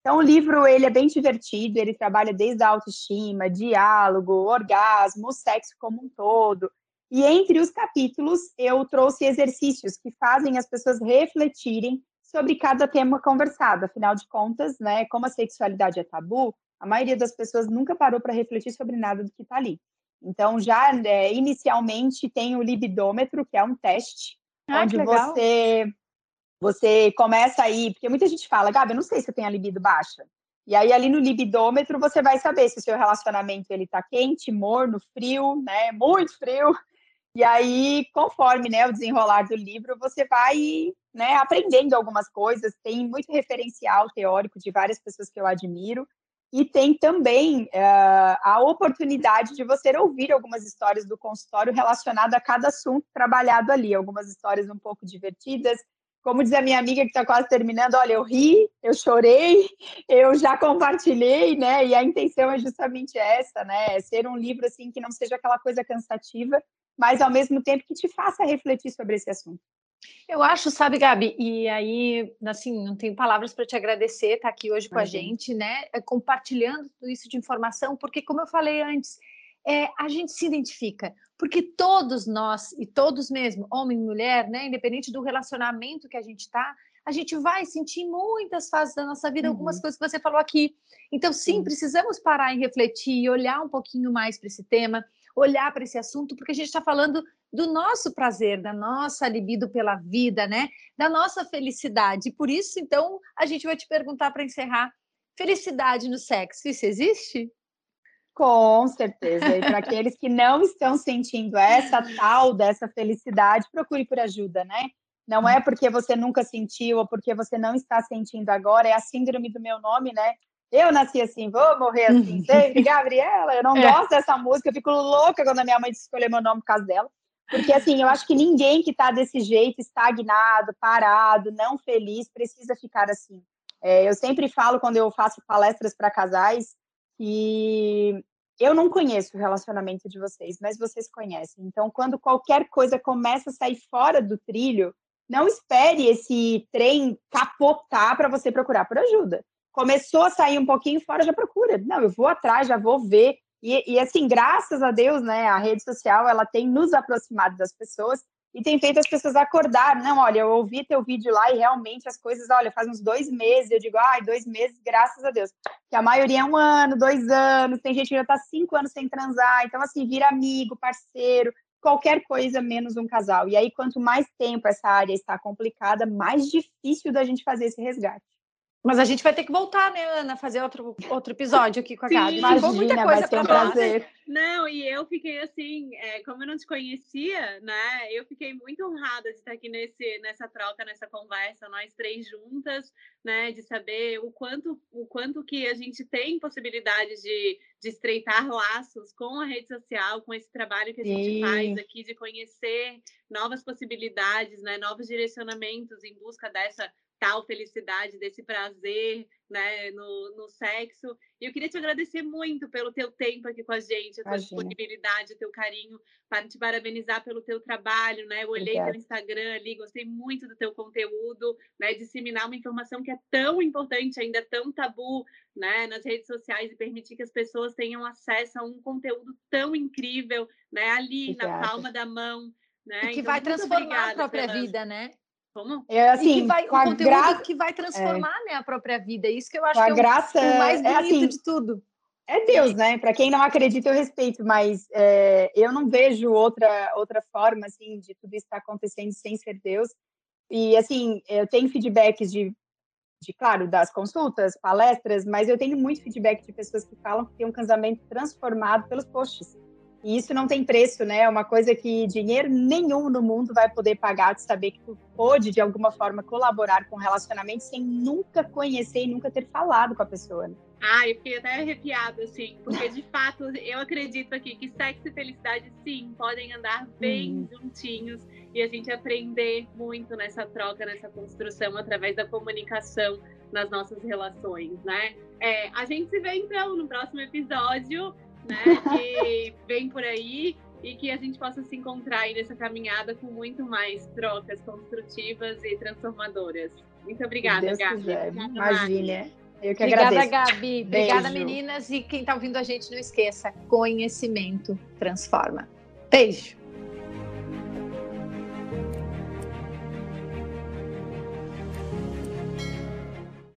Então, o livro ele é bem divertido, ele trabalha desde a autoestima, diálogo, orgasmo, sexo como um todo. E entre os capítulos, eu trouxe exercícios que fazem as pessoas refletirem sobre cada tema conversado. Afinal de contas, né, como a sexualidade é tabu, a maioria das pessoas nunca parou para refletir sobre nada do que está ali. Então, já é, inicialmente tem o libidômetro, que é um teste, ah, onde você você começa aí, porque muita gente fala, Gabi, eu não sei se eu tenho a libido baixa. E aí ali no libidômetro você vai saber se o seu relacionamento ele tá quente, morno, frio, né, muito frio, e aí, conforme né, o desenrolar do livro, você vai né, aprendendo algumas coisas. Tem muito referencial teórico de várias pessoas que eu admiro. E tem também uh, a oportunidade de você ouvir algumas histórias do consultório relacionado a cada assunto trabalhado ali. Algumas histórias um pouco divertidas. Como diz a minha amiga que está quase terminando, olha, eu ri, eu chorei, eu já compartilhei, né? E a intenção é justamente essa, né? É ser um livro assim que não seja aquela coisa cansativa, mas ao mesmo tempo que te faça refletir sobre esse assunto. Eu acho, sabe, Gabi, e aí, assim, não tenho palavras para te agradecer, estar tá aqui hoje com a gente, né, é, compartilhando tudo isso de informação, porque, como eu falei antes, é, a gente se identifica, porque todos nós, e todos mesmo, homem e mulher, né, independente do relacionamento que a gente está, a gente vai sentir em muitas fases da nossa vida algumas uhum. coisas que você falou aqui. Então, sim, uhum. precisamos parar e refletir e olhar um pouquinho mais para esse tema, olhar para esse assunto, porque a gente está falando do nosso prazer, da nossa libido pela vida, né? Da nossa felicidade. E por isso, então, a gente vai te perguntar para encerrar: felicidade no sexo, isso existe? Com certeza. E para aqueles que não estão sentindo essa tal dessa felicidade, procure por ajuda, né? Não é porque você nunca sentiu ou porque você não está sentindo agora, é a síndrome do meu nome, né? Eu nasci assim, vou morrer assim, sempre, Gabriela. Eu não é. gosto dessa música, eu fico louca quando a minha mãe escolheu meu nome por causa dela. Porque, assim, eu acho que ninguém que está desse jeito, estagnado, parado, não feliz, precisa ficar assim. É, eu sempre falo, quando eu faço palestras para casais, que eu não conheço o relacionamento de vocês, mas vocês conhecem. Então, quando qualquer coisa começa a sair fora do trilho, não espere esse trem capotar para você procurar por ajuda. Começou a sair um pouquinho fora, já procura. Não, eu vou atrás, já vou ver. E, e assim, graças a Deus, né, a rede social ela tem nos aproximado das pessoas e tem feito as pessoas acordar. Não, olha, eu ouvi teu vídeo lá e realmente as coisas, olha, faz uns dois meses, eu digo, ai, dois meses, graças a Deus. Que a maioria é um ano, dois anos, tem gente que já está cinco anos sem transar, então assim, vira amigo, parceiro, qualquer coisa menos um casal. E aí, quanto mais tempo essa área está complicada, mais difícil da gente fazer esse resgate. Mas a gente vai ter que voltar, né, Ana, fazer outro, outro episódio aqui com a Gabi. Imagina, muita coisa para um prazer. Não, e eu fiquei assim, é, como eu não te conhecia, né? Eu fiquei muito honrada de estar aqui nesse, nessa troca, nessa conversa, nós três juntas, né? De saber o quanto, o quanto que a gente tem possibilidade de, de estreitar laços com a rede social, com esse trabalho que a gente Sim. faz aqui, de conhecer novas possibilidades, né? Novos direcionamentos em busca dessa tal felicidade, desse prazer né, no, no sexo. E eu queria te agradecer muito pelo teu tempo aqui com a gente, a tua Imagina. disponibilidade, o teu carinho, para te parabenizar pelo teu trabalho, né? Eu olhei Obrigada. teu Instagram ali, gostei muito do teu conteúdo, né? Disseminar uma informação que é tão importante, ainda tão tabu, né? Nas redes sociais e permitir que as pessoas tenham acesso a um conteúdo tão incrível, né? Ali, Obrigada. na palma da mão, né? E que então, vai transformar a própria pela... vida, né? Como? É assim, e que vai, um conteúdo gra... que vai transformar é. né, a própria vida. Isso que eu acho que é graça, o, mais é bonito assim, de tudo. É Deus, né? Para quem não acredita, eu respeito, mas é, eu não vejo outra outra forma assim de tudo estar acontecendo sem ser Deus. E assim, eu tenho feedbacks de, de, claro, das consultas, palestras, mas eu tenho muito feedback de pessoas que falam que tem um casamento transformado pelos posts. E isso não tem preço, né? É uma coisa que dinheiro nenhum no mundo vai poder pagar de saber que tu pôde, de alguma forma, colaborar com o relacionamento sem nunca conhecer e nunca ter falado com a pessoa. Né? Ah, eu fiquei até arrepiada, assim, porque de fato eu acredito aqui que sexo e felicidade, sim, podem andar bem hum. juntinhos e a gente aprender muito nessa troca, nessa construção através da comunicação nas nossas relações, né? É, a gente se vê então no próximo episódio né? Que vem por aí e que a gente possa se encontrar aí nessa caminhada com muito mais trocas construtivas e transformadoras. Muito obrigada, Gabi. Imagina. Eu que Obrigada, agradeço. Gabi. Obrigada, meninas. E quem está ouvindo a gente, não esqueça: conhecimento transforma. Beijo.